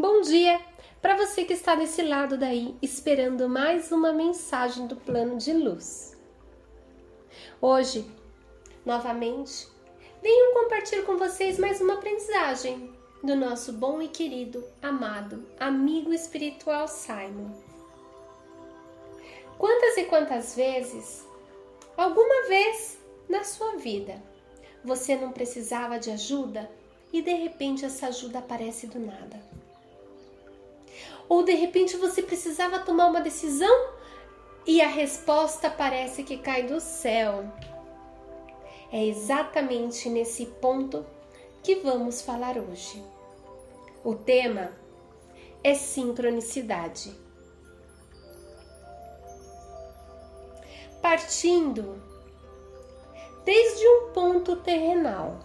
Bom dia para você que está desse lado daí esperando mais uma mensagem do plano de luz. Hoje, novamente, venho compartilhar com vocês mais uma aprendizagem do nosso bom e querido, amado amigo espiritual Simon. Quantas e quantas vezes, alguma vez na sua vida, você não precisava de ajuda e de repente essa ajuda aparece do nada? Ou de repente você precisava tomar uma decisão e a resposta parece que cai do céu. É exatamente nesse ponto que vamos falar hoje. O tema é sincronicidade. Partindo desde um ponto terrenal.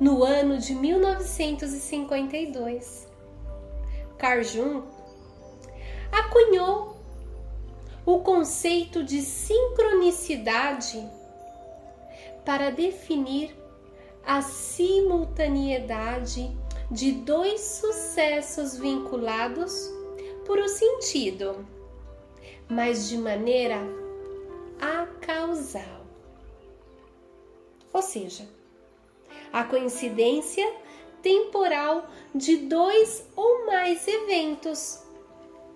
No ano de 1952, Carl acunhou o conceito de sincronicidade para definir a simultaneidade de dois sucessos vinculados por um sentido, mas de maneira acausal. Ou seja, a coincidência temporal de dois ou mais eventos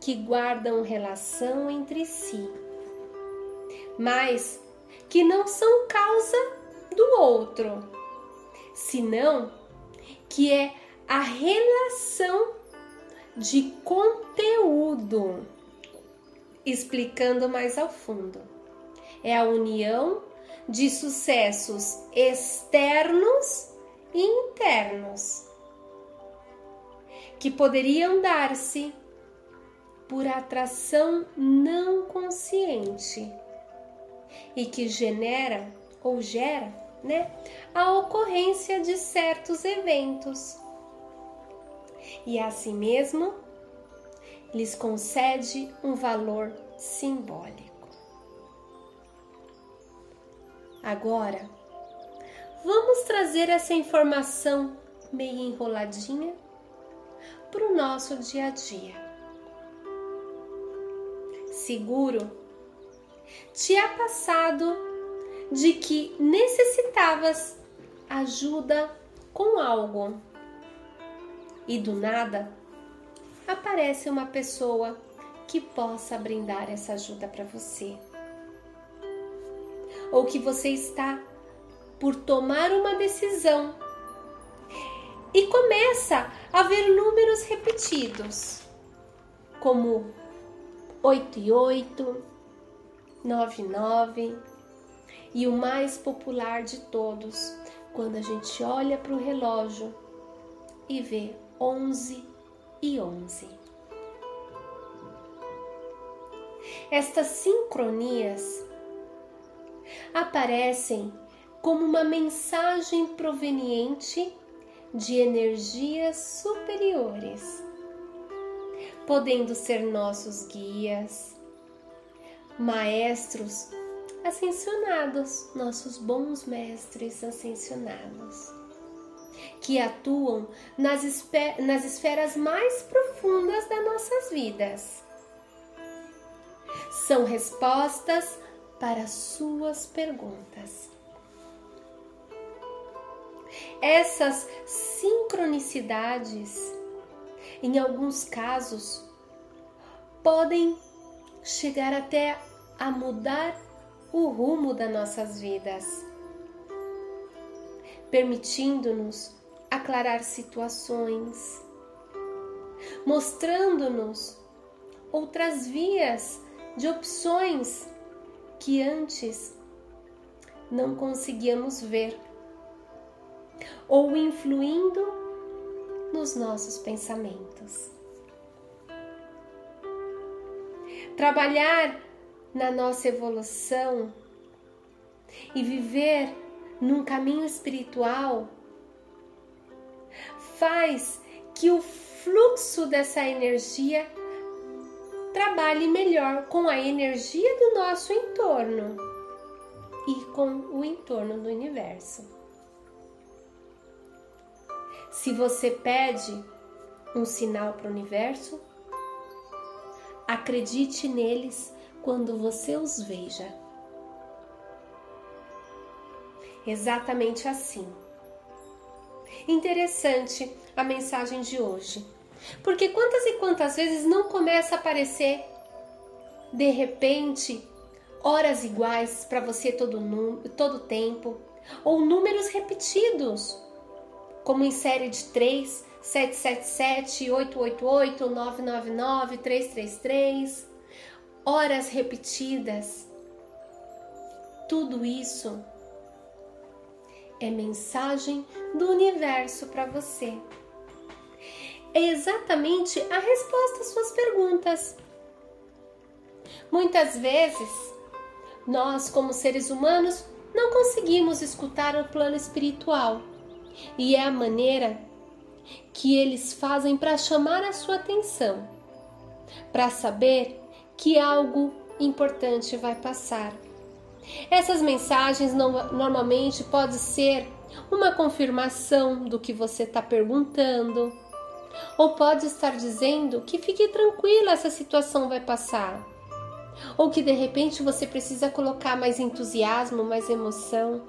que guardam relação entre si, mas que não são causa do outro, senão que é a relação de conteúdo. Explicando mais ao fundo, é a união de sucessos externos internos que poderiam dar-se por atração não consciente e que genera ou gera, né, a ocorrência de certos eventos. E assim mesmo lhes concede um valor simbólico. Agora, vamos trazer essa informação meio enroladinha para o nosso dia a dia. Seguro, te é passado de que necessitavas ajuda com algo e do nada aparece uma pessoa que possa brindar essa ajuda para você. Ou que você está por tomar uma decisão e começa a ver números repetidos, como 8 e 8, 9 e 9, e o mais popular de todos, quando a gente olha para o relógio e vê 11 e 11. Estas sincronias aparecem como uma mensagem proveniente de energias superiores, podendo ser nossos guias, maestros ascensionados, nossos bons mestres ascensionados, que atuam nas, nas esferas mais profundas das nossas vidas. São respostas para suas perguntas essas sincronicidades, em alguns casos, podem chegar até a mudar o rumo das nossas vidas, permitindo-nos aclarar situações, mostrando-nos outras vias de opções que antes não conseguíamos ver ou influindo nos nossos pensamentos. Trabalhar na nossa evolução e viver num caminho espiritual faz que o fluxo dessa energia trabalhe melhor com a energia do nosso entorno e com o entorno do universo. Se você pede um sinal para o universo? Acredite neles quando você os veja. Exatamente assim. Interessante a mensagem de hoje. Porque quantas e quantas vezes não começa a aparecer de repente horas iguais para você todo todo tempo ou números repetidos, como em série de 3, 777, 888, 999, 333, horas repetidas. Tudo isso é mensagem do universo para você. É exatamente a resposta às suas perguntas. Muitas vezes, nós, como seres humanos, não conseguimos escutar o plano espiritual e é a maneira que eles fazem para chamar a sua atenção, para saber que algo importante vai passar. Essas mensagens normalmente pode ser uma confirmação do que você está perguntando, ou pode estar dizendo que fique tranquila, essa situação vai passar, ou que de repente você precisa colocar mais entusiasmo, mais emoção.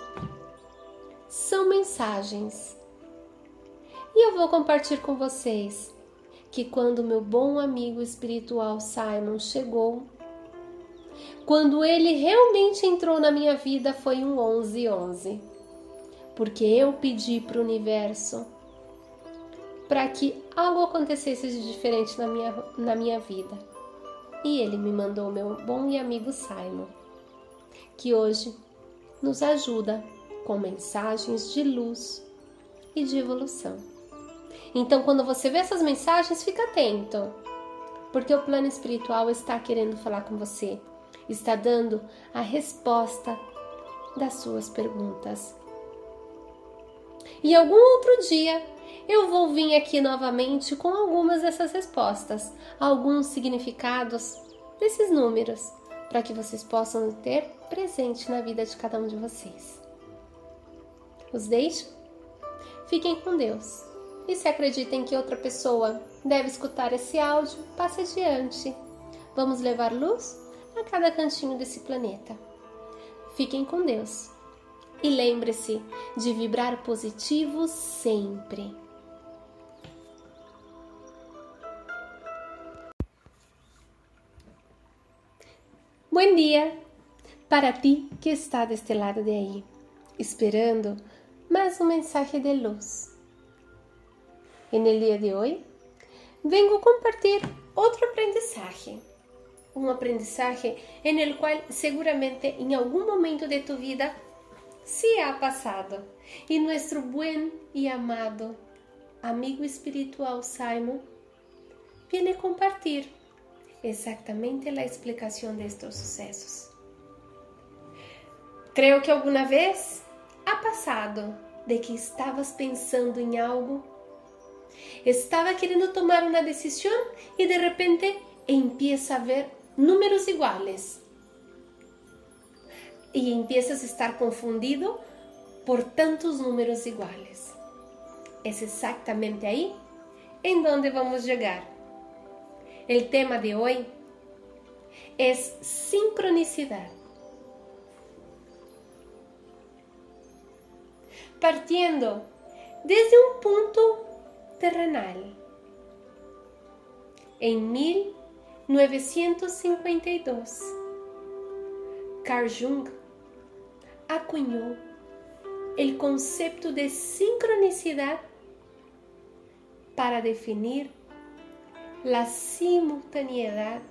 São mensagens. E eu vou compartilhar com vocês que quando meu bom amigo espiritual Simon chegou, quando ele realmente entrou na minha vida foi um 1111. Porque eu pedi para o universo para que algo acontecesse de diferente na minha, na minha vida. E ele me mandou meu bom e amigo Simon, que hoje nos ajuda com mensagens de luz e de evolução. Então, quando você vê essas mensagens, fica atento, porque o plano espiritual está querendo falar com você está dando a resposta das suas perguntas. E algum outro dia eu vou vir aqui novamente com algumas dessas respostas, alguns significados desses números, para que vocês possam ter presente na vida de cada um de vocês. Os deixo? Fiquem com Deus. E se acreditem que outra pessoa deve escutar esse áudio, passe adiante. Vamos levar luz a cada cantinho desse planeta. Fiquem com Deus e lembre-se de vibrar positivo sempre. Bom dia para ti que está deste lado de aí, esperando mais um mensagem de luz. E no dia de hoje, vengo compartilhar outro aprendizagem um aprendizagem en el cual seguramente em algum momento de tu vida se ha passado. E nosso buen e amado amigo espiritual Simon viene compartilhar exatamente a explicação de estos sucesos. Creio que alguma vez ha passado de que estavas pensando em algo, estava querendo tomar uma decisão e de repente empieza a ver números iguales y empiezas a estar confundido por tantos números iguales. Es exactamente ahí en donde vamos a llegar. El tema de hoy es sincronicidad. Partiendo desde un punto terrenal. En mil 952, Carl Jung acuñó el concepto de sincronicidad para definir la simultaneidad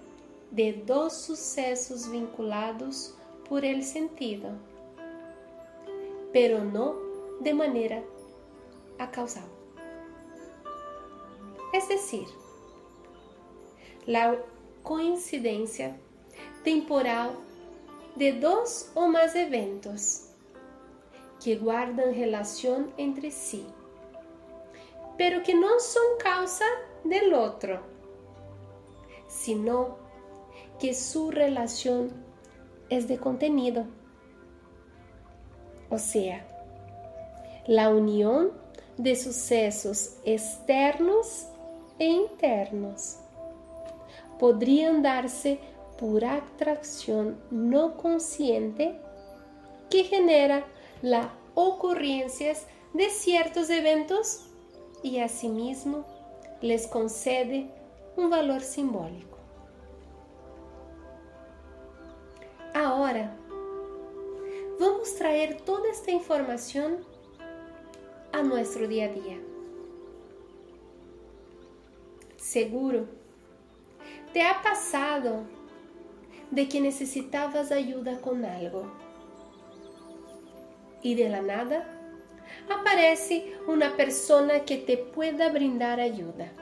de dos sucesos vinculados por el sentido, pero no de manera acausal. Es decir, la coincidência temporal de dois ou mais eventos que guardam relação entre si, pero que não são causa del outro, sino que su relação é de contenido. O sea, la unión de sucesos externos e internos. Podrían darse por atracción no consciente que genera las ocurrencias de ciertos eventos y asimismo les concede un valor simbólico. Ahora, vamos a traer toda esta información nuestro día a día. Seguro, te ha pasado de que necesitabas ayuda con algo y de la nada aparece una persona que te pueda brindar ayuda.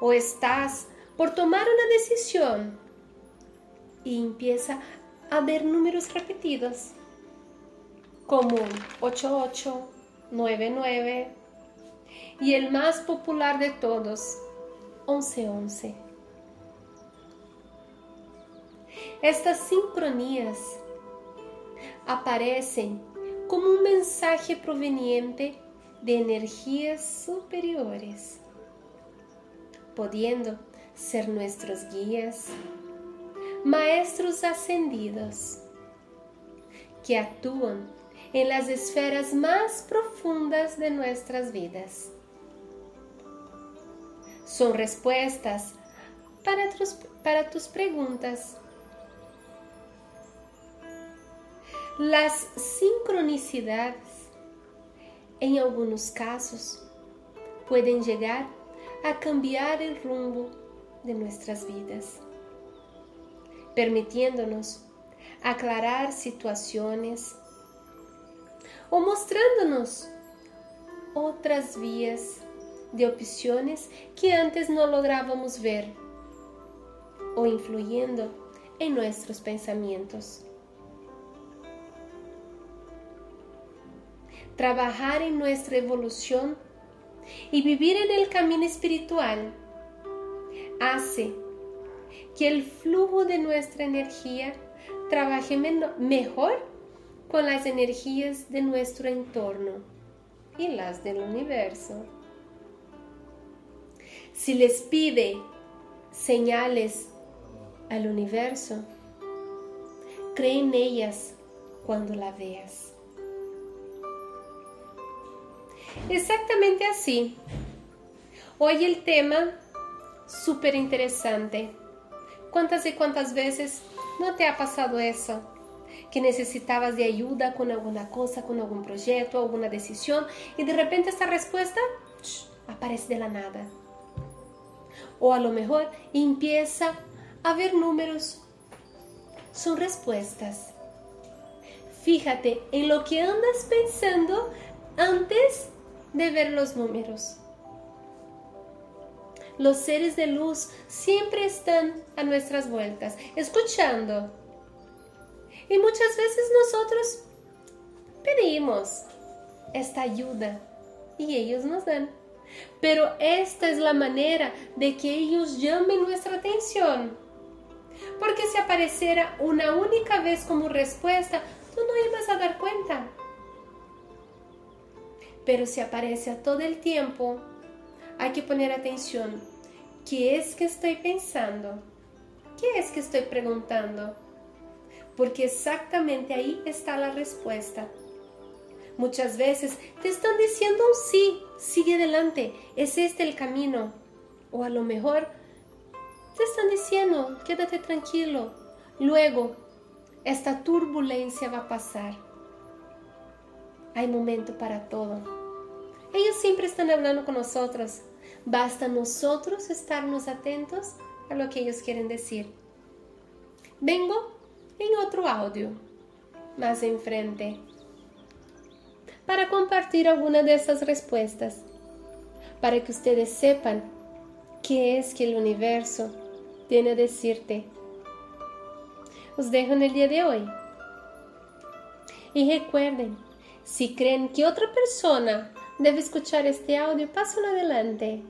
O estás por tomar una decisión y empieza a ver números repetidos como 88, 99 y el más popular de todos, 1111. Estas sincronías aparecen como un mensaje proveniente de energías superiores, pudiendo ser nuestros guías, maestros ascendidos, que actúan en las esferas más profundas de nuestras vidas. Son respuestas para tus, para tus preguntas Las sincronicidades, en algunos casos, pueden llegar a cambiar el rumbo de nuestras vidas, permitiéndonos aclarar situaciones o mostrándonos otras vías de opciones que antes no lográbamos ver o influyendo en nuestros pensamientos. trabajar en nuestra evolución y vivir en el camino espiritual hace que el flujo de nuestra energía trabaje mejor con las energías de nuestro entorno y las del universo. Si les pide señales al universo, cree en ellas cuando la veas. Exactamente así. Hoy el tema súper interesante. ¿Cuántas y cuántas veces no te ha pasado eso? Que necesitabas de ayuda con alguna cosa, con algún proyecto, alguna decisión y de repente esta respuesta aparece de la nada. O a lo mejor empieza a ver números. Son respuestas. Fíjate en lo que andas pensando antes de ver los números. Los seres de luz siempre están a nuestras vueltas, escuchando. Y muchas veces nosotros pedimos esta ayuda y ellos nos dan. Pero esta es la manera de que ellos llamen nuestra atención. Porque si apareciera una única vez como respuesta, tú no ibas a dar cuenta. Pero si aparece todo el tiempo, hay que poner atención. ¿Qué es que estoy pensando? ¿Qué es que estoy preguntando? Porque exactamente ahí está la respuesta. Muchas veces te están diciendo sí, sigue adelante, es este el camino. O a lo mejor te están diciendo, quédate tranquilo, luego esta turbulencia va a pasar. Hay momento para todo. Ellos siempre están hablando con nosotros. Basta nosotros estarnos atentos a lo que ellos quieren decir. Vengo en otro audio, más enfrente, para compartir alguna de esas respuestas, para que ustedes sepan qué es que el universo tiene a decirte. Os dejo en el día de hoy. Y recuerden, si creen que otra persona debe escuchar este audio, pasen adelante.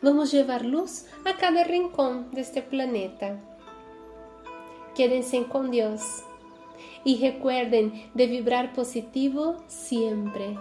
Vamos llevar luz a cada rincón de este planeta. Quédense con Dios y recuerden de vibrar positivo siempre.